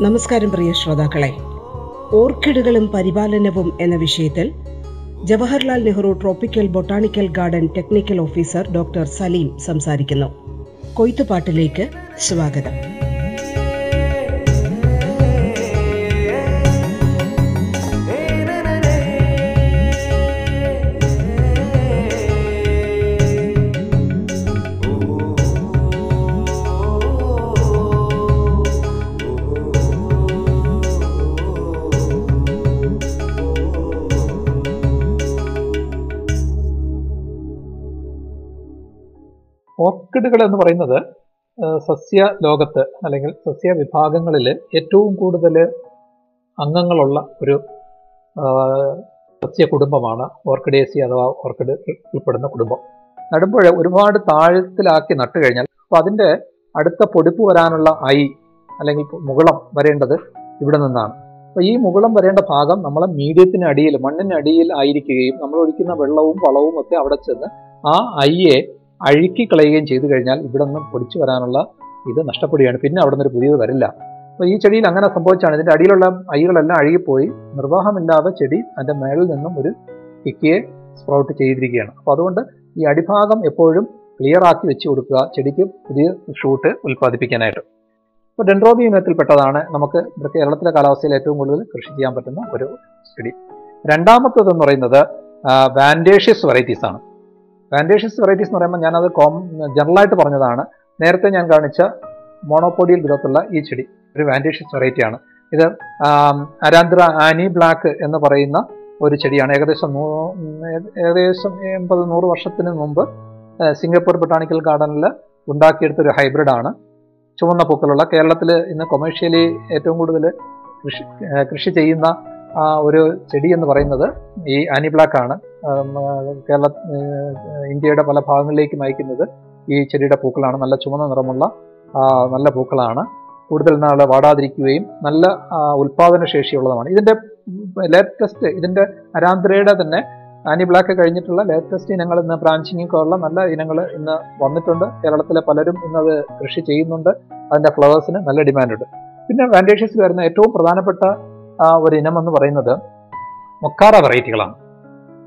നമസ്കാരം പ്രിയ ശ്രോതാക്കളെ. ഓർക്കിഡുകളും പരിപാലനവും എന്ന വിഷയത്തിൽ Jawaharlal Nehru tropical botanical garden technical officer doctor Saleem സംസാരിക്കുന്നു. കൊയ്ത്തുപാട്ടിലേക്ക് സ്വാഗതം. ഓർക്കിഡുകൾ എന്ന് പറയുന്നത് സസ്യ ലോകത്ത് അല്ലെങ്കിൽ സസ്യ വിഭാഗങ്ങളിൽ ഏറ്റവും കൂടുതൽ അംഗങ്ങളുള്ള ഒരു സസ്യ കുടുംബമാണ് ഓർക്കിഡേസി അഥവാ ഓർക്കിഡ് ഉൾപ്പെടുന്ന കുടുംബം. നടുമ്പോൾ ഒരുപാട് താഴത്തിലാക്കി നട്ടു കഴിഞ്ഞാൽ അപ്പോൾ അതിന്റെ അടുത്ത പൊടിപ്പ് വരാനുള്ള ഐ അല്ലെങ്കിൽ മുകളം വരേണ്ടത് ഇവിടെ നിന്നാണ്. അപ്പോൾ ഈ മുകളം വരേണ്ട ഭാഗം നമ്മളെ മീഡിയത്തിന് അടിയിൽ മണ്ണിന് അടിയിൽ ആയിരിക്കുകയും നമ്മൾ ഒഴിക്കുന്ന വെള്ളവും വളവും ഒക്കെ അവിടെ ചെന്ന് ആ ഐയെ അഴുക്കി കളയുകയും ചെയ്തു കഴിഞ്ഞാൽ ഇവിടെ നിന്ന് പൊടിച്ചു വരാനുള്ള ഇത് നഷ്ടപ്പെടുകയാണ്. പിന്നെ അവിടെ നിന്ന് ഒരു പുതിയത് വരില്ല. അപ്പോൾ ഈ ചെടിയിൽ അങ്ങനെ സംഭവിച്ചാണ്. ഇതിന്റെ അടിയിലുള്ള അയ്യകളെല്ലാം അഴുകിപ്പോയി. നിർവാഹമില്ലാതെ ചെടി അതിന്റെ മേളിൽ നിന്നും ഒരു കിക്കിയെ സ്പ്രൗട്ട് ചെയ്തിരിക്കുകയാണ്. അപ്പോൾ അതുകൊണ്ട് ഈ അടിഭാഗം എപ്പോഴും ക്ലിയർ ആക്കി വെച്ച് കൊടുക്കുക. ചെടിക്ക് പുതിയ ഷൂട്ട് ഉൽപ്പാദിപ്പിക്കാനായിട്ട്. ഇപ്പോൾ ഡെൻഡ്രോബി ഇനത്തിൽപ്പെട്ടതാണ് നമുക്ക് കേരളത്തിലെ കാലാവസ്ഥയിൽ ഏറ്റവും കൂടുതൽ കൃഷി ചെയ്യാൻ പറ്റുന്ന ഒരു ചെടി. രണ്ടാമത്തേതെന്ന് പറയുന്നത് വാൻഡേഷ്യസ് വെറൈറ്റീസ് ആണ്. വാൻഡേഷ്യസ് വെറൈറ്റീസ് എന്ന് പറയുമ്പോൾ ഞാനത് കോം ജനറലായിട്ട് പറഞ്ഞതാണ്. നേരത്തെ ഞാൻ കാണിച്ച മോണോപോഡിയൽ ഗ്രോത്തുള്ള ഈ ചെടി ഒരു വാൻഡേഷ്യസ് വെറൈറ്റിയാണ് ഇത് അരാന്ധ്ര ആനി ബ്ലാക്ക് എന്ന് പറയുന്ന ഒരു ചെടിയാണ്. ഏകദേശം നൂ ഏകദേശം എൺപത് നൂറ് വർഷത്തിന് മുമ്പ് സിംഗപ്പൂർ ബൊട്ടാണിക്കൽ ഗാർഡനിൽ ഉണ്ടാക്കിയെടുത്ത ഒരു ഹൈബ്രിഡാണ് ചുവന്ന പൂക്കളുള്ള. കേരളത്തിൽ ഇന്ന് കൊമേഴ്ഷ്യലി ഏറ്റവും കൂടുതൽ കൃഷി കൃഷി ചെയ്യുന്ന ഒരു ചെടി എന്ന് പറയുന്നത് ഈ ആനി ബ്ലാക്ക് ആണ്. കേരള ഇന്ത്യയുടെ പല ഭാഗങ്ങളിലേക്കും അയക്കുന്നത് ഈ ചെടിയുടെ പൂക്കളാണ്. നല്ല ചുമന്ന നിറമുള്ള നല്ല പൂക്കളാണ്. കൂടുതൽ നാൾ വാടാതിരിക്കുകയും നല്ല ഉൽപാദന ശേഷിയുള്ളതുമാണ് ഇതിന്റെ ലേറ്റസ്റ്റ് ഇതിന്റെ അരാന്ത്രയുടെ തന്നെ ആനി ബ്ലാക്ക് കഴിഞ്ഞിട്ടുള്ള ലേറ്റസ്റ്റ് ഇനങ്ങൾ ഇന്ന് ബ്രാഞ്ചിങ് ഒക്കെ ഉള്ള നല്ല ഇനങ്ങൾ ഇന്ന് വന്നിട്ടുണ്ട്. കേരളത്തിലെ പലരും ഇന്നത് കൃഷി ചെയ്യുന്നുണ്ട്. അതിന്റെ ഫ്ലവേഴ്സിന് നല്ല ഡിമാൻഡുണ്ട്. പിന്നെ വാൻഡേഷ്യസിൽ വരുന്ന ഏറ്റവും പ്രധാനപ്പെട്ട ഒരു ഇനം എന്ന് പറയുന്നത് മൊക്കാറ വെറൈറ്റികളാണ്.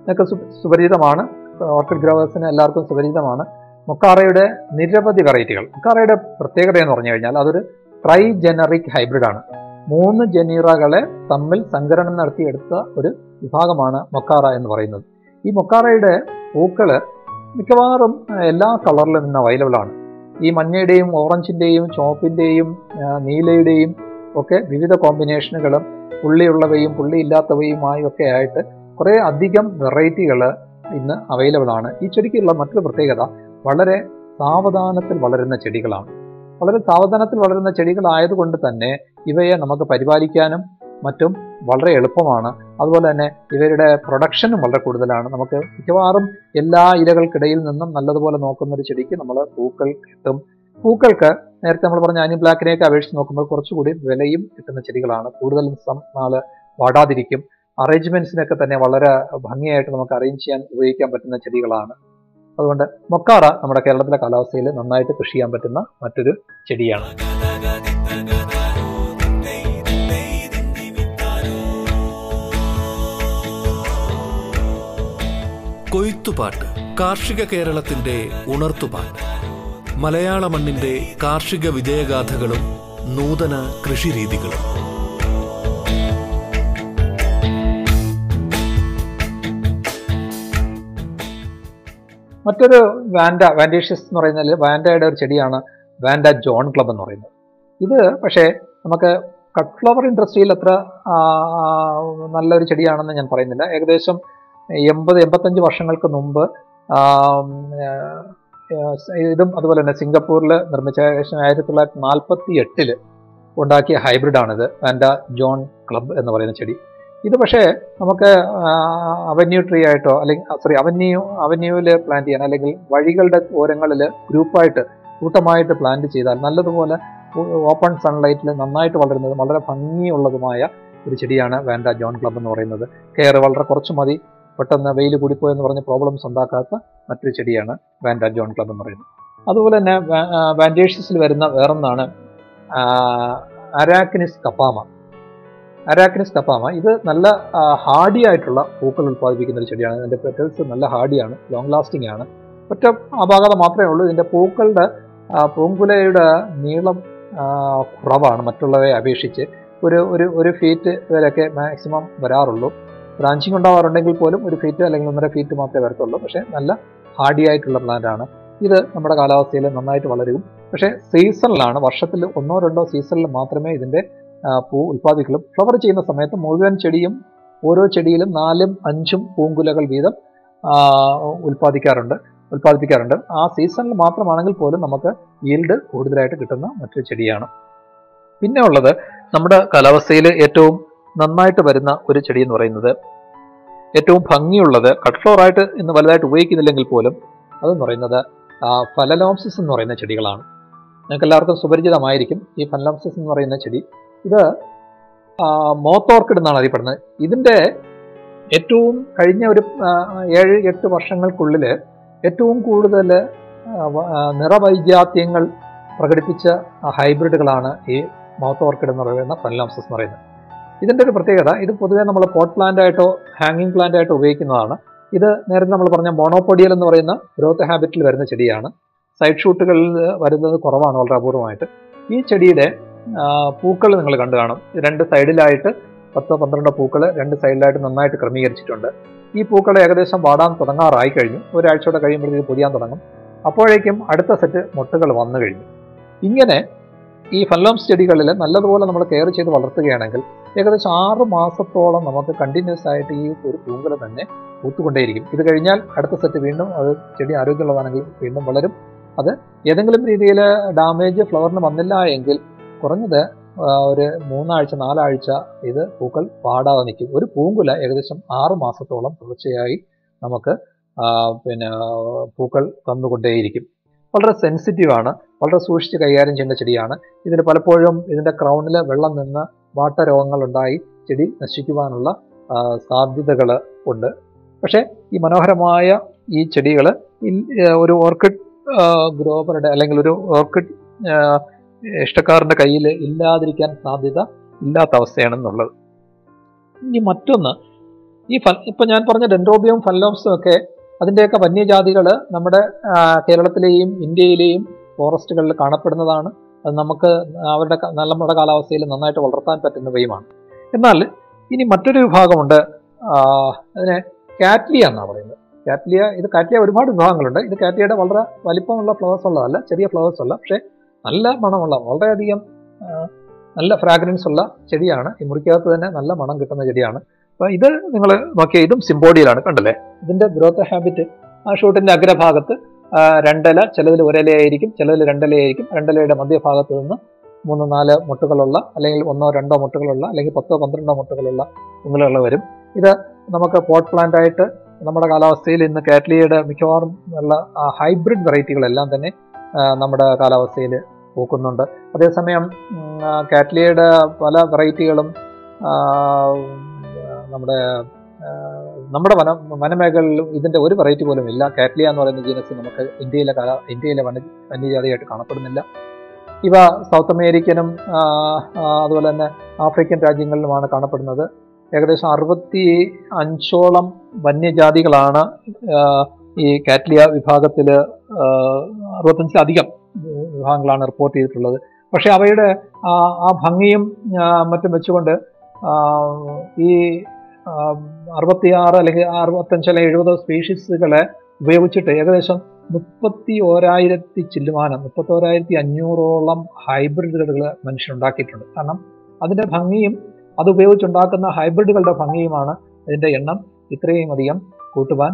ഇതൊക്കെ സുപരിചിതമാണ്. ഓർക്കിഡ് ഗ്രോവേഴ്സിന് എല്ലാവർക്കും സുപരിചിതമാണ്. മുക്കാറയുടെ നിരവധി വെറൈറ്റികൾ. മുക്കാറയുടെ പ്രത്യേകത എന്ന് പറഞ്ഞു കഴിഞ്ഞാൽ അതൊരു ട്രൈ ജനറിക് ഹൈബ്രിഡ് ആണ്. മൂന്ന് ജനീറകളെ തമ്മിൽ സങ്കരണം നടത്തിയെടുത്ത ഒരു വിഭാഗമാണ് മൊക്കാറ എന്ന് പറയുന്നത്. ഈ മൊക്കാറയുടെ പൂക്കൾ മിക്കവാറും എല്ലാ കളറിലും നിന്ന് അവൈലബിൾ ആണ്. ഈ മഞ്ഞയുടെയും ഓറഞ്ചിന്റെയും ചുവപ്പിന്റെയും നീലയുടെയും ഒക്കെ വിവിധ കോമ്പിനേഷനുകളും പുള്ളിയുള്ളവയും പുള്ളിയില്ലാത്തവയുമായി ഒക്കെ ആയിട്ട് കുറേ അധികം വെറൈറ്റികൾ ഇന്ന് അവൈലബിൾ ആണ്. ഈ ചെടിക്കുള്ള മറ്റൊരു പ്രത്യേകത വളരെ സാവധാനത്തിൽ വളരുന്ന ചെടികളാണ്. വളരെ സാവധാനത്തിൽ വളരുന്ന ചെടികളായതുകൊണ്ട് തന്നെ ഇവയെ നമുക്ക് പരിപാലിക്കാനും മറ്റും വളരെ എളുപ്പമാണ്. അതുപോലെ തന്നെ ഇവരുടെ പ്രൊഡക്ഷനും വളരെ കൂടുതലാണ്. നമുക്ക് മിക്കവാറും എല്ലാ ഇലകൾക്കിടയിൽ നിന്നും നല്ലതുപോലെ നോക്കുന്ന ഒരു ചെടിക്ക് നമ്മൾ പൂക്കൾ കിട്ടും. പൂക്കൾക്ക് നേരത്തെ നമ്മൾ പറഞ്ഞ ആനി ബ്ലാക്കിനെയൊക്കെ അപേക്ഷിച്ച് നോക്കുമ്പോൾ കുറച്ചുകൂടി വിലയും കിട്ടുന്ന ചെടികളാണ്. കൂടുതലും നാൾ വാടാതിരിക്കും. അറേഞ്ച്മെന്റ്സിനൊക്കെ തന്നെ വളരെ ഭംഗിയായിട്ട് നമുക്ക് അറേഞ്ച് ചെയ്യാൻ ഉപയോഗിക്കാൻ പറ്റുന്ന ചെടികളാണ്. അതുകൊണ്ട് മൊക്കാറ നമ്മുടെ കേരളത്തിലെ കാലാവസ്ഥയിൽ നന്നായിട്ട് കൃഷി ചെയ്യാൻ പറ്റുന്ന മറ്റൊരു ചെടിയാണ്. കൊയ്ത്തുപാട്ട് കാർഷിക കേരളത്തിന്റെ ഉണർത്തുപാട്ട്. മലയാള മണ്ണിന്റെ കാർഷിക വിജയഗാഥകളും നൂതന കൃഷിരീതികളും. മറ്റൊരു വാൻഡ വാൻഡേഷ്യസ് എന്ന് പറയുന്നതിൽ വാൻഡയുടെ ഒരു ചെടിയാണ് വാൻഡ ജോൺ ക്ലബ് എന്ന് പറയുന്നത്. ഇത് പക്ഷേ നമുക്ക് കട്ട് ഫ്ലവർ ഇൻഡസ്ട്രിയിൽ അത്ര നല്ലൊരു ചെടിയാണെന്ന് ഞാൻ പറയുന്നില്ല. ഏകദേശം എൺപത് എൺപത്തഞ്ച് വർഷങ്ങൾക്ക് മുമ്പ് ഇതും അതുപോലെ തന്നെ സിംഗപ്പൂരിൽ നിർമ്മിച്ച ഏകദേശം ആയിരത്തി തൊള്ളായിരത്തി നാൽപ്പത്തി എട്ടിൽ ഉണ്ടാക്കിയ ഹൈബ്രിഡാണിത് വാൻഡ ജോൺ ക്ലബ് എന്ന് പറയുന്ന ചെടി. ഇത് പക്ഷേ നമുക്ക് അവന്യൂ ട്രീ ആയിട്ടോ അല്ലെങ്കിൽ സോറി അവന്യൂ അവന്യൂവിൽ പ്ലാന്റ് ചെയ്യാൻ അല്ലെങ്കിൽ വഴികളുടെ ഓരങ്ങളിൽ ഗ്രൂപ്പായിട്ട് കൂട്ടമായിട്ട് പ്ലാന്റ് ചെയ്താൽ നല്ലതുപോലെ ഓപ്പൺ സൺലൈറ്റിൽ നന്നായിട്ട് വളരുന്നത് വളരെ ഭംഗിയുള്ളതുമായ ഒരു ചെടിയാണ് വാൻഡ ജോൺ ക്ലബ് എന്ന് പറയുന്നത്. കെയർ വളരെ കുറച്ച് മതി. പെട്ടെന്ന് വെയിൽ കൂടിപ്പോയെന്ന് പറഞ്ഞ് പ്രോബ്ലംസ് ഉണ്ടാക്കാത്ത മറ്റൊരു ചെടിയാണ് വാൻഡ ജോൺ ക്ലബ് എന്ന് പറയുന്നത്. അതുപോലെ തന്നെ വാൻഡേഷ്യസിൽ വരുന്ന വേറൊന്നാണ് അരാക്കിനിസ് കപ്പാമ അരാക്കിനിസ് കപ്പാമ ഇത് നല്ല ഹാർഡി ആയിട്ടുള്ള പൂക്കൾ ഉൽപ്പാദിപ്പിക്കുന്ന ഒരു ചെടിയാണ്. ഇതിന്റെ പെറ്റൽസ് നല്ല ഹാർഡിയാണ് ലോങ് ലാസ്റ്റിംഗ് ആണ്. ഒറ്റ അപാകത മാത്രമേ ഉള്ളൂ. ഇതിന്റെ പൂക്കളുടെ പൂങ്കുലയുടെ നീളം കുറവാണ്. മറ്റുള്ളവയെ അപേക്ഷിച്ച് ഒരു ഒരു ഒരു ഫീറ്റ് വരെയൊക്കെ മാക്സിമം വരാറുള്ളൂ. ബ്രാഞ്ചിങ് ഉണ്ടാവാറുണ്ടെങ്കിൽ പോലും ഒരു ഫീറ്റ് അല്ലെങ്കിൽ ഒന്നര ഫീറ്റ് മാത്രമേ വരത്തുള്ളൂ. പക്ഷേ നല്ല ഹാർഡി ആയിട്ടുള്ള പ്ലാന്റാണ് ഇത് നമ്മുടെ കാലാവസ്ഥയിൽ നന്നായിട്ട് വളരും. പക്ഷേ സീസണിലാണ് വർഷത്തിൽ ഒന്നോ രണ്ടോ സീസണിൽ മാത്രമേ ഇതിന്റെ പൂ ഉൽപ്പാദിക്കലും ഫ്ലവർ ചെയ്യുന്ന സമയത്ത് മുഴുവൻ ചെടിയും ഓരോ ചെടിയിലും നാലും അഞ്ചും പൂങ്കുലകൾ വീതം ഉൽപ്പാദിക്കാറുണ്ട് ഉൽപ്പാദിപ്പിക്കാറുണ്ട്. ആ സീസണിൽ മാത്രമാണെങ്കിൽ പോലും നമുക്ക് ഈൽഡ് കൂടുതലായിട്ട് കിട്ടുന്ന മറ്റൊരു ചെടിയാണ്. പിന്നെ ഉള്ളത് നമ്മുടെ കാലാവസ്ഥയിൽ ഏറ്റവും നന്നായിട്ട് വരുന്ന ഒരു ചെടി എന്ന് പറയുന്നത് ഏറ്റവും ഭംഗിയുള്ളത് കട്ട് ഫ്ലോർ ആയിട്ട് ഇന്ന് വലുതായിട്ട് ഉപയോഗിക്കുന്നില്ലെങ്കിൽ പോലും അതെന്ന് പറയുന്നത് ഫലലോംസിസ് എന്ന് പറയുന്ന ചെടികളാണ്. നിങ്ങൾക്ക് എല്ലാവർക്കും സുപരിചിതമായിരിക്കും ഈ ഫലലോംസിസ് എന്ന് പറയുന്ന ചെടി. ഇത് മോത്തോർക്കിഡ് എന്നാണ് അറിയപ്പെടുന്നത്. ഇതിന്റെ ഏറ്റവും കഴിഞ്ഞ ഒരു ഏഴ് എട്ട് വർഷങ്ങൾക്കുള്ളിൽ ഏറ്റവും കൂടുതൽ നിറവൈജാത്യങ്ങൾ പ്രകടിപ്പിച്ച ഹൈബ്രിഡുകളാണ് ഈ മൗത്ത് ഓർക്കിഡ് എന്ന് പറയുന്ന ഫലലോംസസ് എന്ന് പറയുന്നത്. ഇതിന്റെ ഒരു പ്രത്യേകത ഇത് പൊതുവേ നമ്മൾ പോട്ട് പ്ലാന്റ് ആയിട്ടോ ഹാങ്ങിങ് പ്ലാന്റ് ആയിട്ടോ ഉപയോഗിക്കുന്നതാണ്. ഇത് നേരത്തെ നമ്മൾ പറഞ്ഞ മോണോപ്പൊഡിയൽ എന്ന് പറയുന്ന ഗ്രോത്ത് ഹാബിറ്റിൽ വരുന്ന ചെടിയാണ്. സൈഡ് ഷൂട്ടുകളിൽ വരുന്നത് കുറവാണ് വളരെ അപൂർവമായിട്ട്. ഈ ചെടിയുടെ പൂക്കൾ നിങ്ങൾ കണ്ടു കാണും. രണ്ട് സൈഡിലായിട്ട് പത്തോ പന്ത്രണ്ടോ പൂക്കൾ രണ്ട് സൈഡിലായിട്ട് നന്നായിട്ട് ക്രമീകരിച്ചിട്ടുണ്ട്. ഈ പൂക്കൾ ഏകദേശം വാടാൻ തുടങ്ങാറായി കഴിഞ്ഞു. ഒരാഴ്ചയോടെ കഴിയുമ്പോഴത്തേക്ക് പൊതിയാൻ തുടങ്ങും. അപ്പോഴേക്കും അടുത്ത സെറ്റ് മുട്ടുകൾ വന്നു കഴിഞ്ഞു. ഇങ്ങനെ ഈ ഫല്ലോം ചെടികളിൽ നല്ലതുപോലെ നമ്മൾ കെയർ ചെയ്ത് വളർത്തുകയാണെങ്കിൽ ഏകദേശം ആറ് മാസത്തോളം നമുക്ക് കണ്ടിന്യൂസ് ആയിട്ട് ഈ ഒരു പൂങ്കല തന്നെ പൂത്തുകൊണ്ടേയിരിക്കും. ഇത് കഴിഞ്ഞാൽ അടുത്ത സെറ്റ് വീണ്ടും അത് ചെടി ആരോഗ്യമുള്ളതാണെങ്കിൽ വീണ്ടും വളരും. അത് ഏതെങ്കിലും രീതിയിൽ ഡാമേജ് ഫ്ലവറിന് വന്നില്ല എങ്കിൽ കുറഞ്ഞത് ഒരു മൂന്നാഴ്ച നാലാഴ്ച ഇത് പൂക്കൾ പാടാതെ നിൽക്കും. ഒരു പൂങ്കുല ഏകദേശം ആറ് മാസത്തോളം തുടർച്ചയായി നമുക്ക് പിന്നെ പൂക്കൾ തന്നുകൊണ്ടേയിരിക്കും. വളരെ സെൻസിറ്റീവ് ആണ് വളരെ സൂക്ഷിച്ച് കൈകാര്യം ചെയ്യേണ്ട ചെടിയാണ്. ഇതിന് പലപ്പോഴും ഇതിന്റെ ക്രൗണിൽ വെള്ളം നിന്ന് വാട്ടരോഗങ്ങൾ ഉണ്ടായി ചെടി നശിക്കുവാനുള്ള സാധ്യതകൾ ഉണ്ട്. പക്ഷേ ഈ മനോഹരമായ ഈ ചെടികൾ ഒരു ഓർക്കിഡ് ഗ്രോവറുടെ അല്ലെങ്കിൽ ഒരു ഓർക്കിഡ് ഇഷ്ടക്കാരന്റെ കയ്യിൽ ഇല്ലാതിരിക്കാൻ സാധ്യത ഇല്ലാത്ത അവസ്ഥയാണെന്നുള്ളത്. ഇനി മറ്റൊന്ന് ഈ ഫൽ ഇപ്പം ഞാൻ പറഞ്ഞ ഡെൻഡ്രോബിയം ഫല്ലോംസും ഒക്കെ അതിന്റെയൊക്കെ വന്യജാതികൾ നമ്മുടെ കേരളത്തിലെയും ഇന്ത്യയിലെയും ഫോറസ്റ്റുകളിൽ കാണപ്പെടുന്നതാണ്. അത് നമുക്ക് അവരുടെ നമ്മുടെ കാലാവസ്ഥയിൽ നന്നായിട്ട് വളർത്താൻ പറ്റുന്നവയുമാണ്. എന്നാൽ ഇനി മറ്റൊരു വിഭാഗമുണ്ട് അതിനെ കാറ്റ്ലിയ എന്നാണ് പറയുന്നത്. കാറ്റ്ലിയ ഇത് കാറ്റ്ലിയ ഒരുപാട് വിഭാഗങ്ങളുണ്ട്. ഇത് കാറ്റ്ലിയയുടെ വളരെ വലിപ്പമുള്ള ഫ്ലവേഴ്സ് ഉള്ളതല്ല ചെറിയ ഫ്ലവേഴ്സ് ഉള്ള പക്ഷേ നല്ല മണമുള്ള വളരെയധികം നല്ല ഫ്രാഗ്രൻസ് ഉള്ള ചെടിയാണ്. ഈ മുറിക്കകത്ത് തന്നെ നല്ല മണം കിട്ടുന്ന ചെടിയാണ്. അപ്പോൾ ഇത് നിങ്ങൾ നോക്കിയാൽ ഇതും സിംബോഡിയിലാണ് കണ്ടല്ലേ? ഇതിന്റെ ഗ്രോത്ത് ഹാബിറ്റ് ആ ഷൂട്ടിന്റെ അഗ്രഭാഗത്ത് രണ്ടില ചിലതിൽ ഒരലയായിരിക്കും ചിലതിൽ രണ്ടിലയായിരിക്കും. രണ്ടിലയുടെ മധ്യഭാഗത്ത് നിന്ന് മൂന്ന് നാല് മുട്ടുകളുള്ള അല്ലെങ്കിൽ ഒന്നോ രണ്ടോ മുട്ടുകളുള്ള അല്ലെങ്കിൽ പത്തോ പന്ത്രണ്ടോ മുട്ടുകളുള്ള കുങ്ങലുകൾ വരും. ഇത് നമുക്ക് പോട്ട് പ്ലാന്റ് ആയിട്ട് നമ്മുടെ കാലാവസ്ഥയിൽ ഇന്ന് കാറ്റ്ലിയുടെ മിക്കവാറും ഉള്ള ഹൈബ്രിഡ് വെറൈറ്റികളെല്ലാം തന്നെ നമ്മുടെ കാലാവസ്ഥയിൽ പൂക്കുന്നുണ്ട്. അതേസമയം കാറ്റ്ലിയയുടെ പല വെറൈറ്റികളും നമ്മുടെ നമ്മുടെ വന വനമേഖലയിലും ഇതിന്റെ ഒരു വെറൈറ്റി പോലും ഇല്ല. കാറ്റ്ലിയ എന്ന് പറയുന്ന ജീനസ് നമുക്ക് ഇന്ത്യയിലെ കാല ഇന്ത്യയിലെ വന വന്യജാതിയായിട്ട് കാണപ്പെടുന്നില്ല. ഇവ സൗത്ത് അമേരിക്കനും അതുപോലെ തന്നെ ആഫ്രിക്കൻ രാജ്യങ്ങളിലുമാണ് കാണപ്പെടുന്നത്. ഏകദേശം അറുപത്തി അഞ്ചോളം വന്യജാതികളാണ് ഈ കാറ്റ്ലിയ വിഭാഗത്തിൽ അറുപത്തഞ്ചിലധികം വിഭാഗങ്ങളാണ് റിപ്പോർട്ട് ചെയ്തിട്ടുള്ളത്. പക്ഷേ അവയുടെ ആ ഭംഗിയും മറ്റും വെച്ചുകൊണ്ട് ഈ അറുപത്തിയാറ് അല്ലെങ്കിൽ അറുപത്തഞ്ച് അല്ലെങ്കിൽ എഴുപത് സ്പീഷീസുകളെ ഉപയോഗിച്ചിട്ട് ഏകദേശം മുപ്പത്തി ഓരായിരത്തി ചില്ലുമാനം മുപ്പത്തി ഓരായിരത്തി അഞ്ഞൂറോളം ഹൈബ്രിഡുകൾ മനുഷ്യനുണ്ടാക്കിയിട്ടുണ്ട്. കാരണം അതിന്റെ ഭംഗിയും അത് ഉപയോഗിച്ചുണ്ടാക്കുന്ന ഹൈബ്രിഡുകളുടെ ഭംഗിയുമാണ് ഇതിന്റെ എണ്ണം ഇത്രയും അധികം കൂട്ടുവാൻ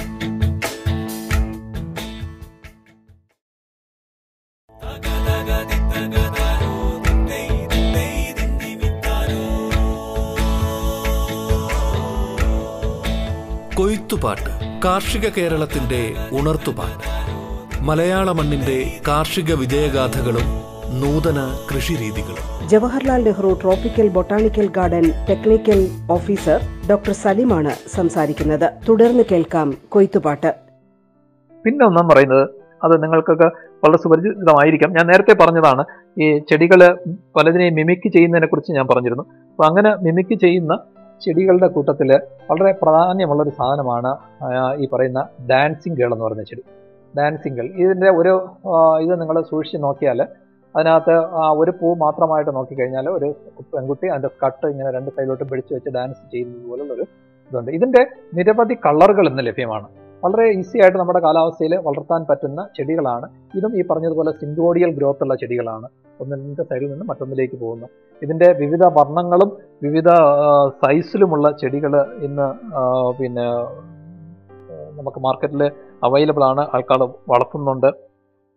കൊയ്ത്തുപാട്ട് കാർഷിക കേരളത്തിന്റെ ഉണർത്തുപാട്ട്. മലയാള മണ്ണിന്റെ കാർഷിക വിജയഗാഥകളും നൂതന കൃഷിരീതികളും. Jawaharlal Nehru tropical botanical garden technical officer doctor സലീമാണ് സംസാരിക്കുന്നത്. തുടർന്ന് കേൾക്കാം കൊയ്ത്തുപാട്ട്. പിന്നെ ഒന്നാം പറയുന്നത് അത് നിങ്ങൾക്കൊക്കെ വളരെ സുപരിചിതമായിരിക്കാം. ഞാൻ നേരത്തെ പറഞ്ഞതാണ് ഈ ചെടികൾ പലതിനെയും മിമിക്ക് ചെയ്യുന്നതിനെ കുറിച്ച് ഞാൻ പറഞ്ഞിരുന്നു. അപ്പോൾ അങ്ങനെ മിമിക്ക് ചെയ്യുന്ന ചെടികളുടെ കൂട്ടത്തിൽ വളരെ പ്രാധാന്യമുള്ള ഒരു സാധനമാണ് ഈ പറയുന്ന ഡാൻസിംഗ് ഗേൾ എന്ന് പറയുന്ന ചെടി. ഡാൻസിങ് ഗേൾ ഇതിന്റെ ഒരു ഇത് നിങ്ങൾ സൂക്ഷിച്ച് നോക്കിയാൽ അതിനകത്ത് ഒരു പൂ മാത്രമായിട്ട് നോക്കിക്കഴിഞ്ഞാൽ ഒരു പെൺകുട്ടി അതിന്റെ സ്കട്ട് ഇങ്ങനെ രണ്ട് സൈഡിലോട്ട് പിടിച്ചു വെച്ച് ഡാൻസ് ചെയ്യുന്നത് പോലുള്ളൊരു ഇതുണ്ട്. ഇതിന്റെ നിരവധി കളറുകൾ ഇന്ന് ലഭ്യമാണ്. വളരെ ഈസി ആയിട്ട് നമ്മുടെ കാലാവസ്ഥയിൽ വളർത്താൻ പറ്റുന്ന ചെടികളാണ്. ഇതും ഈ പറഞ്ഞതുപോലെ സിന്തോഡിയൽ ഗ്രോത്ത് ഉള്ള ചെടികളാണ്. ഒന്നിന്റെ സൈഡിൽ നിന്ന് മറ്റൊന്നിലേക്ക് പോകുന്നു. ഇതിന്റെ വിവിധ വർണങ്ങളും വിവിധ സൈസിലുമുള്ള ചെടികൾ ഇന്ന് പിന്നെ നമുക്ക് മാർക്കറ്റിൽ അവൈലബിൾ ആണ്. ആൾക്കാർ വളർത്തുന്നുണ്ട്.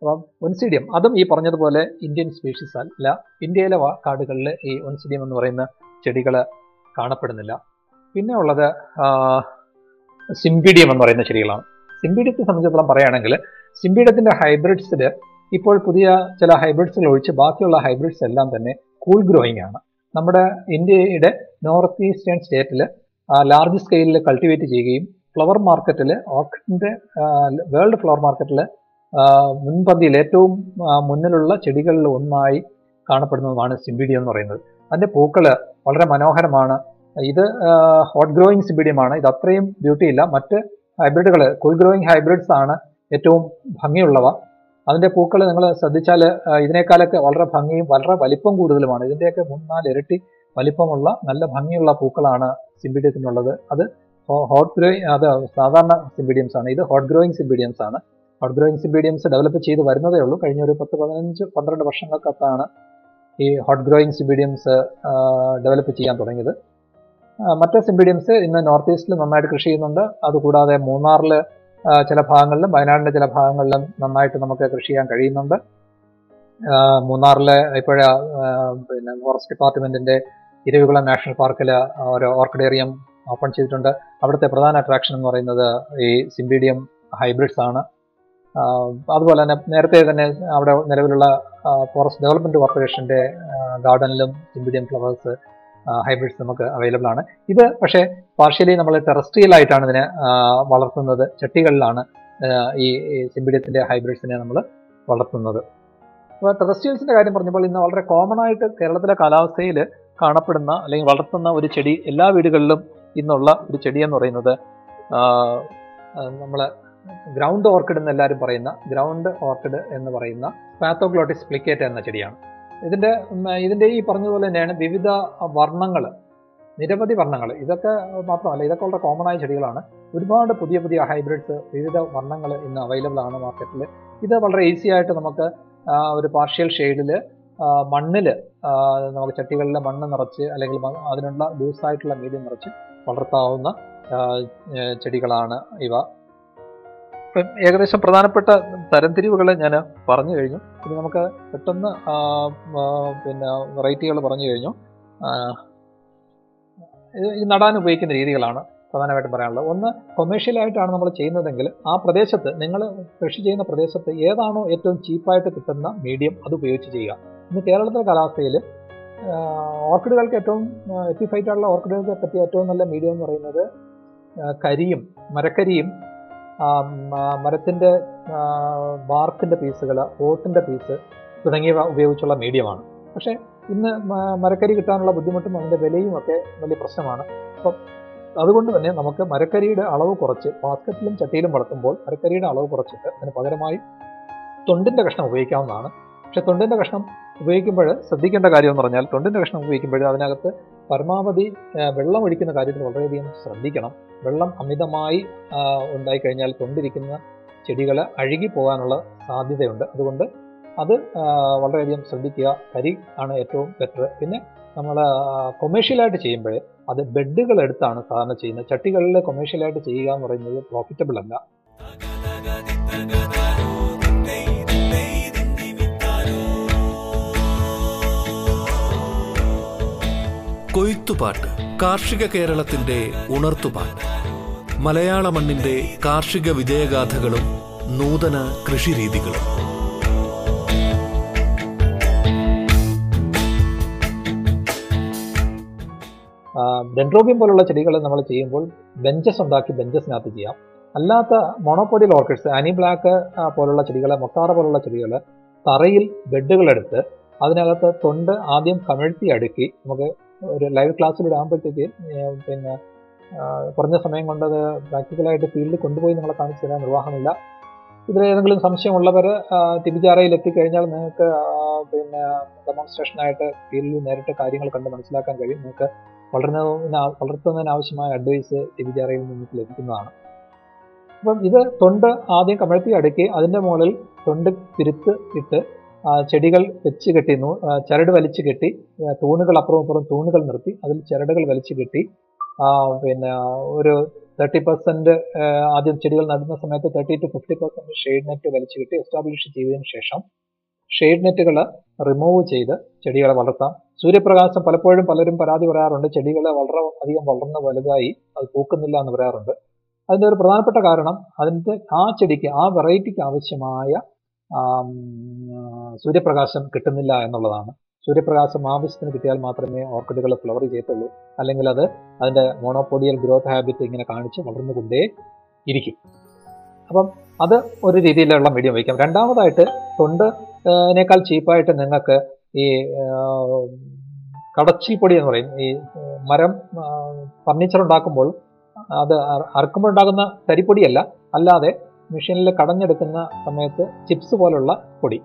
അപ്പം ഒൻസിഡിയം അതും ഈ പറഞ്ഞതുപോലെ ഇന്ത്യൻ സ്പീഷീസ് അല്ല. ഇന്ത്യയിലെ കാടുകളിൽ ഈ ഒൻസിഡിയം എന്ന് പറയുന്ന ചെടികൾ കാണപ്പെടുന്നില്ല. പിന്നെ ഉള്ളത് സിംബിഡിയം എന്ന് പറയുന്ന ചെടികളാണ് സിംബിഡിയത്തെ സംബന്ധിച്ചിടത്തോളം പറയുകയാണെങ്കിൽ സിംബിഡിയത്തിന്റെ ഹൈബ്രിഡ്സിൽ ഇപ്പോൾ പുതിയ ചില ഹൈബ്രിഡ്സുകൾ ഒഴിച്ച് ബാക്കിയുള്ള ഹൈബ്രിഡ്സ് എല്ലാം തന്നെ കൂൾ ഗ്രോയിങ് ആണ്. നമ്മുടെ ഇന്ത്യയുടെ നോർത്ത് ഈസ്റ്റേൺ സ്റ്റേറ്റിൽ ലാർജ് സ്കെയിലിൽ കൾട്ടിവേറ്റ് ചെയ്യുകയും ഫ്ലവർ മാർക്കറ്റിൽ ഓർക്കിഡിന്റെ വേൾഡ് ഫ്ലവർ മാർക്കറ്റിൽ മുൻപന്തിയിൽ ഏറ്റവും മുന്നിലുള്ള ചെടികളിൽ ഒന്നായി കാണപ്പെടുന്നതുമാണ് സിംബിഡിയം എന്ന് പറയുന്നത്. അതിന്റെ പൂക്കൾ വളരെ മനോഹരമാണ്. ഇത് ഹോട്ട് ഗ്രോയിങ് സിബിഡിയമാണ് ഇത് അത്രയും ബ്യൂട്ടി ഇല്ല. മറ്റ് ഹൈബ്രിഡുകൾ കുൾ ഗ്രോയിങ് ഹൈബ്രിഡ്സ് ആണ് ഏറ്റവും ഭംഗിയുള്ളവ. അതിന്റെ പൂക്കൾ നിങ്ങൾ ശ്രദ്ധിച്ചാൽ ഇതിനേക്കാളൊക്കെ വളരെ ഭംഗിയും വളരെ വലിപ്പം കൂടുതലുമാണ്. ഇതിന്റെയൊക്കെ മൂന്നാൽ ഇരട്ടി വലിപ്പമുള്ള നല്ല ഭംഗിയുള്ള പൂക്കളാണ് സിംബിഡിയത്തിനുള്ളത്. അത് ഹോട്ട് ഗ്രോയിങ് അത് സാധാരണ സിംബിഡിയംസ് ആണ്. ഇത് ഹോട്ട് ഗ്രോയിങ് സിംബിഡിയംസ് ആണ്. ഹോട്ട് ഗ്രോയിങ് സിംബിഡിയംസ് ഡെവലപ്പ് ചെയ്ത് വരുന്നതേ ഉള്ളൂ. കഴിഞ്ഞ ഒരു പത്ത് പതിനഞ്ച് പന്ത്രണ്ട് വർഷങ്ങൾക്കകത്താണ് ഈ ഹോട്ട് ഗ്രോയിങ് സിംബിഡിയംസ് ഡെവലപ്പ് ചെയ്യാൻ തുടങ്ങിയത്. മറ്റ് സിംബിഡിയംസ് ഇന്ന് നോർത്ത് ഈസ്റ്റിൽ നന്നായിട്ട് കൃഷി ചെയ്യുന്നുണ്ട്. അതുകൂടാതെ മൂന്നാറിൽ ചില ഭാഗങ്ങളിലും വയനാടിന്റെ ചില ഭാഗങ്ങളിലും നന്നായിട്ട് നമുക്ക് കൃഷി ചെയ്യാൻ കഴിയുന്നുണ്ട്. മൂന്നാറിലെ ഇപ്പോഴ പിന്നെ ഫോറസ്റ്റ് ഡിപ്പാർട്ട്മെന്റിന്റെ ഇരവികുളം നാഷണൽ പാർക്കിൽ ഒരു ഓർക്കിഡേറിയം ഓപ്പൺ ചെയ്തിട്ടുണ്ട്. അവിടുത്തെ പ്രധാന അട്രാക്ഷൻ എന്ന് പറയുന്നത് ഈ സിംബീഡിയം ഹൈബ്രിഡ്സ് ആണ്. അതുപോലെ തന്നെ നേരത്തെ തന്നെ അവിടെ നിലവിലുള്ള ഫോറസ്റ്റ് ഡെവലപ്മെന്റ് കോർപ്പറേഷന്റെ ഗാർഡനിലും സിംബീഡിയം ഫ്ലവേഴ്സ് ഹൈബ്രിഡ്സ് നമുക്ക് അവൈലബിൾ ആണ്. ഇത് പക്ഷേ പാർഷ്യലി നമ്മൾ ടെറസ്ട്രിയൽ ആയിട്ടാണ് ഇതിനെ വളർത്തുന്നത്. ചട്ടികളിലാണ് ഈ സിംബിഡിയത്തിന്റെ ഹൈബ്രിഡ്സിനെ നമ്മൾ വളർത്തുന്നത്. അപ്പോൾ ടെറസ്ട്രിയൽസിന്റെ കാര്യം പറഞ്ഞപ്പോൾ ഇന്ന് വളരെ കോമൺ ആയിട്ട് കേരളത്തിലെ കാലാവസ്ഥയിൽ കാണപ്പെടുന്ന അല്ലെങ്കിൽ വളർത്തുന്ന ഒരു ചെടി എല്ലാ വീടുകളിലും ഇന്നുള്ള ഒരു ചെടി എന്ന് പറയുന്നത് നമ്മൾ ഗ്രൗണ്ട് ഓർക്കിഡ് എന്ന് എല്ലാവരും പറയുന്ന ഗ്രൗണ്ട് ഓർക്കിഡ് എന്ന് പറയുന്ന പാത്തോഗ്ലോട്ടിസ് പ്ലിക്കേറ്റ് എന്ന ചെടിയാണ്. ഇതിന്റെ ഇതിന്റെ ഈ പറഞ്ഞതുപോലെ തന്നെയാണ് വിവിധ വർണങ്ങൾ നിരവധി വർണങ്ങൾ ഇതൊക്കെ മാത്രമല്ല ഇതൊക്കെ ഉള്ള കോമൺ ആയ ചെടികളാണ്. ഒരുപാട് പുതിയ പുതിയ ഹൈബ്രിഡ്സ് വിവിധ വർണങ്ങൾ ഇന്ന് അവൈലബിൾ ആണ് മാർക്കറ്റിൽ ഇത് വളരെ ഈസി ആയിട്ട് നമുക്ക് ഒരു പാർഷ്യൽ ഷെയ്ഡിൽ മണ്ണിൽ നമുക്ക് ചട്ടികളിലെ മണ്ണ് നിറച്ച് അല്ലെങ്കിൽ അതിനുള്ള ലൂസായിട്ടുള്ള മീഡിയം നിറച്ച് വളർത്താവുന്ന ചെടികളാണ് ഇവ. ഏകദേശം പ്രധാനപ്പെട്ട തരംതിരിവുകൾ ഞാൻ പറഞ്ഞു കഴിഞ്ഞു. ഇനി നമുക്ക് പെട്ടെന്ന് പിന്നെ വെറൈറ്റികൾ പറഞ്ഞു കഴിഞ്ഞു. ഇത് നടാൻ ഉപയോഗിക്കുന്ന രീതികളാണ് പ്രധാനമായിട്ടും പറയാനുള്ളത്. ഒന്ന് കൊമേഴ്ഷ്യലായിട്ടാണ് നമ്മൾ ചെയ്യുന്നതെങ്കിൽ ആ പ്രദേശത്ത് നിങ്ങൾ കൃഷി ചെയ്യുന്ന പ്രദേശത്ത് ഏതാണോ ഏറ്റവും ചീപ്പായിട്ട് കിട്ടുന്ന മീഡിയം അത് ഉപയോഗിച്ച് ചെയ്യുക. ഇന്ന് കേരളത്തിലെ കാലാവസ്ഥയിൽ ഓർക്കിഡുകൾക്ക് ഏറ്റവും എത്തിഫൈറ്റ് ആയിട്ടുള്ള ഓർക്കിഡുകൾക്ക് പറ്റിയ ഏറ്റവും നല്ല മീഡിയം എന്ന് പറയുന്നത് കരിയും മരക്കരിയും ആ, ബാർക്കിന്റെ പീസുകൾ ഓട്ടിന്റെ പീസ് തുടങ്ങിയവ ഉപയോഗിച്ചുള്ള മീഡിയമാണ്. പക്ഷേ ഇന്ന് മരക്കരി കിട്ടാനുള്ള ബുദ്ധിമുട്ടും അതിന്റെ വിലയും ഒക്കെ വലിയ പ്രശ്നമാണ്. അപ്പം അതുകൊണ്ട് തന്നെ നമുക്ക് മരക്കരിയുടെ അളവ് കുറച്ച് ബാസ്ക്കറ്റിലും ചട്ടിയിലും വളർത്തുമ്പോൾ മരക്കരിയുടെ അളവ് കുറച്ചിട്ട് അതിന് പകരമായി തൊണ്ടിന്റെ കഷ്ണം ഉപയോഗിക്കാവുന്നതാണ്. പക്ഷേ തൊണ്ടിന്റെ കഷ്ണം ഉപയോഗിക്കുമ്പോൾ ശ്രദ്ധിക്കേണ്ട കാര്യം എന്ന് പറഞ്ഞാൽ തൊണ്ടിന്റെ കഷ്ണം ഉപയോഗിക്കുമ്പോൾ അതിനകത്ത് പരമാവധി വെള്ളം ഒഴിക്കുന്ന കാര്യത്തിൽ വളരെയധികം ശ്രദ്ധിക്കണം. വെള്ളം അമിതമായി ഉണ്ടായി കഴിഞ്ഞാൽ കൊണ്ടിരിക്കുന്ന ചെടികൾ അഴുകി പോകാനുള്ള സാധ്യതയുണ്ട്. അതുകൊണ്ട് അത് വളരെയധികം ശ്രദ്ധിക്കുക. കരി ആണ് ഏറ്റവും ബെറ്റർ പിന്നെ നമ്മൾ കൊമേഴ്ഷ്യലായിട്ട് ചെയ്യുമ്പോൾ അത് ബെഡുകൾ എടുത്താണ് സാധാരണ ചെയ്യുന്നത്. ചട്ടികളിൽ കൊമേഴ്ഷ്യലായിട്ട് ചെയ്യുക എന്ന് പറയുന്നത് പ്രോഫിറ്റബിൾ അല്ല. കൊയ്ത്തുപാട്ട് കാർഷിക കേരളത്തിന്റെ ഉണർത്തുപാട്ട്. മലയാള മണ്ണിന്റെ കാർഷിക വിജയഗാഥകളും നൂതന കൃഷിരീതികളും. ഡെൻഡ്രോബിയം പോലുള്ള ചെടികൾ നമ്മൾ ചെയ്യുമ്പോൾ ബെഞ്ചസ് ഉണ്ടാക്കി ബെഞ്ചസിനകത്ത് ചെയ്യാം. അല്ലാത്ത മൊണോപോഡിയൽ ഓർക്കിഡ്സ് ആനി ബ്ലാക്ക് പോലുള്ള ചെടികൾ മൊട്ടാറ പോലുള്ള ചെടികൾ തറയിൽ ബെഡുകളെടുത്ത് അതിനകത്ത് തൊണ്ട് ആദ്യം കമിഴ്ത്തി അടുക്കി നമുക്ക് ഒരു ലൈവ് ക്ലാസ്സിലൂടെ ആകുമ്പോഴത്തേക്ക് പിന്നെ കുറഞ്ഞ സമയം കൊണ്ട് അത് പ്രാക്ടിക്കലായിട്ട് ഫീൽഡിൽ കൊണ്ടുപോയി നിങ്ങളെ കാണിച്ചു തരാൻ നിർവാഹമില്ല. ഇതിൽ ഏതെങ്കിലും സംശയമുള്ളവർ തിരിച്ചാറയിൽ എത്തിക്കഴിഞ്ഞാൽ നിങ്ങൾക്ക് പിന്നെ ഡെമോൺസ്ട്രേഷനായിട്ട് ഫീൽഡിൽ നേരിട്ട് കാര്യങ്ങൾ കണ്ട് മനസ്സിലാക്കാൻ കഴിയും. നിങ്ങൾക്ക് വളരുന്നതിന് വളർത്തുന്നതിനാവശ്യമായ അഡ്വൈസ് തിരിച്ചാറയിൽ നിങ്ങൾക്ക് ലഭിക്കുന്നതാണ്. അപ്പം ഇത് തൊണ്ട് ആദ്യം കമഴ്ത്തി അടുക്കി അതിന്റെ മുകളിൽ തൊണ്ട് തിരുത്ത് ഇട്ട് ചെടികൾ വെച്ച് കെട്ടി ചരട് വലിച്ചു കെട്ടി തൂണുകൾ അപ്പുറം അപ്പുറം തൂണുകൾ നിർത്തി അതിൽ ചരടുകൾ വലിച്ചു കെട്ടി പിന്നെ ഒരു തേർട്ടി പെർസെന്റ് ആദ്യം ചെടികൾ നടുന്ന സമയത്ത് thirty to fifty percent shade net വലിച്ചു കെട്ടി എസ്റ്റാബ്ലിഷ് ചെയ്തതിനു ശേഷം ഷെയ്ഡ് നെറ്റുകൾ റിമൂവ് ചെയ്ത് ചെടികളെ വളർത്താം. സൂര്യപ്രകാശം പലപ്പോഴും പലരും പരാതി പറയാറുണ്ട്. ചെടികളെ വളരെ അധികം വളർന്ന് വലുതായി അത് പൂക്കുന്നില്ല എന്ന് പറയാറുണ്ട്. അതിന്റെ ഒരു പ്രധാനപ്പെട്ട കാരണം അതിന്റെ ആ ചെടിക്ക് ആ വെറൈറ്റിക്ക് ആവശ്യമായ സൂര്യപ്രകാശം കിട്ടുന്നില്ല എന്നുള്ളതാണ്. സൂര്യപ്രകാശം ആവശ്യത്തിന് കിട്ടിയാൽ മാത്രമേ ഓർക്കിഡുകൾ ഫ്ലവർ ചെയ്യത്തുള്ളൂ. അല്ലെങ്കിൽ അത് അതിന്റെ മോണോപോഡിയൽ ഗ്രോത്ത് ഹാബിറ്റ് ഇങ്ങനെ കാണിച്ച് വളർന്നുകൊണ്ടേ ഇരിക്കും. അപ്പം അത് ഒരു രീതിയിലുള്ള മീഡിയം വയ്ക്കാം. രണ്ടാമതായിട്ട് തൊണ്ട് നേക്കാൾ ചീപ്പായിട്ട് നിങ്ങൾക്ക് ഈ കടച്ചിൽ പൊടി എന്ന് പറയും. ഈ മരം ഫർണിച്ചർ ഉണ്ടാക്കുമ്പോൾ അത് അറക്കുമ്പോൾ ഉണ്ടാകുന്ന തരിപ്പൊടിയല്ല. അല്ലാതെ മെഷീനിൽ കടഞ്ഞെടുക്കുന്ന സമയത്ത് ചിപ്സ് പോലുള്ള പൊടി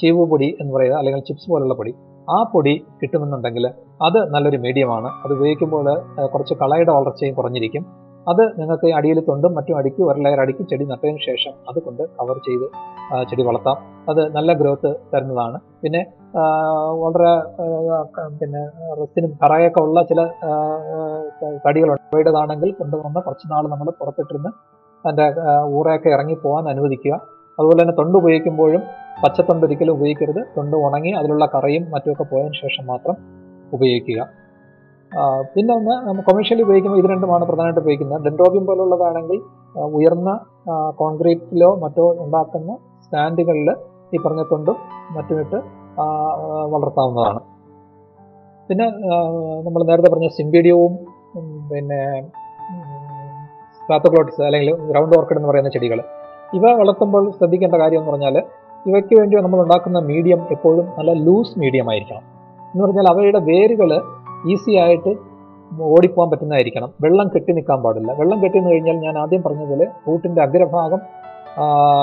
ചീവ് പൊടി എന്ന് പറയുക അല്ലെങ്കിൽ ചിപ്സ് പോലുള്ള പൊടി ആ പൊടി കിട്ടുമെന്നുണ്ടെങ്കിൽ അത് നല്ലൊരു മീഡിയമാണ് അത് ഉപയോഗിക്കുമ്പോൾ കുറച്ച് കളയുടെ വളർച്ചയും കുറഞ്ഞിരിക്കും. അത് നിങ്ങൾക്ക് അടിയിൽ തൊണ്ടും മറ്റും അടുക്കി ഒരു ലെയർ അടുക്കി ചെടി നട്ടതിന് ശേഷം അത് കൊണ്ട് കവർ ചെയ്ത് ചെടി വളർത്താം. അത് നല്ല ഗ്രോത്ത് തരുന്നതാണ്. പിന്നെ വളരെ പിന്നെ റെസ്റ്റിനും കറയൊക്കെ ഉള്ള ചില തടികളുണ്ട് അവയുടേതാണെങ്കിൽ കൊണ്ടുവന്ന് കുറച്ച് നാൾ നമ്മൾ പുറത്തിട്ടിരുന്ന് അതിന്റെ ആ, ഊറയൊക്കെ ഇറങ്ങി പോകാൻ അനുവദിക്കുക. അതുപോലെ തന്നെ തൊണ്ട് ഉപയോഗിക്കുമ്പോഴും പച്ചത്തൊണ്ട് ഒരിക്കലും ഉപയോഗിക്കരുത്. തൊണ്ട് ഉണങ്ങി അതിലുള്ള കറയും മറ്റുമൊക്കെ പോയതിനു ശേഷം മാത്രം ഉപയോഗിക്കുക. പിന്നെ ഒന്ന് കൊമേഴ്ഷ്യലി ഉപയോഗിക്കുമ്പോൾ ഇത് രണ്ടുമാണ് പ്രധാനമായിട്ട് ഉപയോഗിക്കുന്നത്. ഡെൻഡ്രോബിയം പോലുള്ളതാണെങ്കിൽ ഉയർന്ന കോൺക്രീറ്റിലോ മറ്റോ ഉണ്ടാക്കുന്ന സ്റ്റാൻഡുകളിൽ ഈ പറഞ്ഞ തൊണ്ടും മറ്റുമിട്ട് വളർത്താവുന്നതാണ്. പിന്നെ നമ്മൾ നേരത്തെ പറഞ്ഞ സിംബീഡിയവും പിന്നെ സ്ട്രാത്തോക്ലോട്ടിസ് അല്ലെങ്കിൽ ഗ്രൗണ്ട് ഓർക്കിഡ് എന്ന് പറയുന്ന ചെടികൾ ഇവ വളർത്തുമ്പോൾ ശ്രദ്ധിക്കേണ്ട കാര്യം എന്ന് പറഞ്ഞാൽ ഇവയ്ക്ക് വേണ്ടി നമ്മൾ ഉണ്ടാക്കുന്ന മീഡിയം എപ്പോഴും നല്ല ലൂസ് മീഡിയം ആയിരിക്കണം. എന്ന് പറഞ്ഞാൽ അവയുടെ വേരുകൾ ഈസി ആയിട്ട് ഓടിപ്പോകാൻ പറ്റുന്നതായിരിക്കണം. വെള്ളം കെട്ടി നിൽക്കാൻ പാടില്ല. വെള്ളം കെട്ടി നിന്ന് കഴിഞ്ഞാൽ ഞാൻ ആദ്യം പറഞ്ഞതുപോലെ റൂട്ടിന്റെ അഗ്രഭാഗം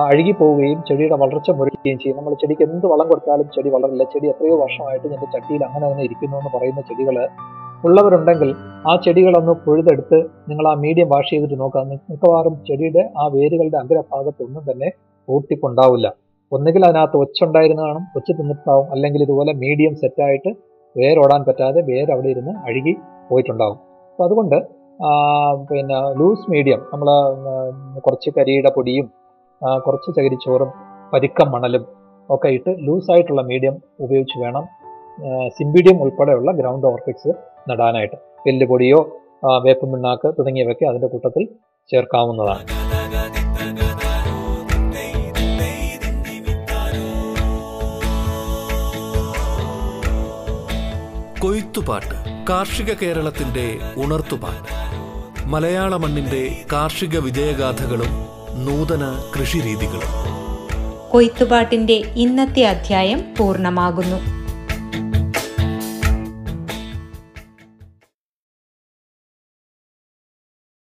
അഴുകി പോവുകയും ചെടിയുടെ വളർച്ച മുറിക്കുകയും ചെയ്യും. നമ്മൾ ചെടിക്ക് എന്ത് വളം കൊടുത്താലും ചെടി വളരില്ല. ചെടി എത്രയോ വർഷമായിട്ട് എന്റെ ചട്ടിയിൽ അങ്ങനെ തന്നെ ഇരിക്കുന്നു എന്ന് പറയുന്ന ചെടികൾ ഉള്ളവരുണ്ടെങ്കിൽ ആ ചെടികളൊന്ന് പൊഴുതെടുത്ത് നിങ്ങൾ ആ മീഡിയം വാഷ് ചെയ്തിട്ട് നോക്കാം മി- മിക്കവാറും ചെടിയുടെ ആ വേരുകളുടെ അഗ്രഭാഗത്തൊന്നും തന്നെ ഊട്ടിക്കൊണ്ടാവില്ല ഒന്നുകിൽ അതിനകത്ത് ഒച്ചുണ്ടായിരുന്നു കാണും ഒച്ച് തിന്നിട്ടാവും അല്ലെങ്കിൽ ഇതുപോലെ മീഡിയം സെറ്റായിട്ട് വേരോടാൻ പറ്റാതെ വേര് അവിടെ ഇരുന്ന് അഴുകി പോയിട്ടുണ്ടാവും. അപ്പോൾ അതുകൊണ്ട് പിന്നെ ലൂസ് മീഡിയം നമ്മൾ കുറച്ച് കരിയുടെ പൊടിയും കുറച്ച് ചകിരിച്ചോറും പരുക്കം മണലും ഒക്കെ ഇട്ട് ലൂസായിട്ടുള്ള മീഡിയം ഉപയോഗിച്ച് വേണം സിംബീഡിയം ഉൾപ്പെടെയുള്ള ഗ്രൗണ്ട് ഓർക്കിഡ്സ് നടാനായിട്ട്. എല്ലുപൊടിയോ ആ, വേപ്പും പിണ്ണാക്ക് തുടങ്ങിയവയൊക്കെ അതിന്റെ കൂട്ടത്തിൽ ചേർക്കാവുന്നതാണ്. കൊയ്ത്തുപാട്ട് കാർഷിക കേരളത്തിന്റെ ഉണർത്തുപാട്ട്. മലയാള മണ്ണിന്റെ കാർഷിക വിജയഗാഥകളും നൂതന കൃഷിരീതികളും. കൊയ്ത്തുപാട്ടിന്റെ ഇന്നത്തെ അധ്യായം പൂർണമാകുന്നു.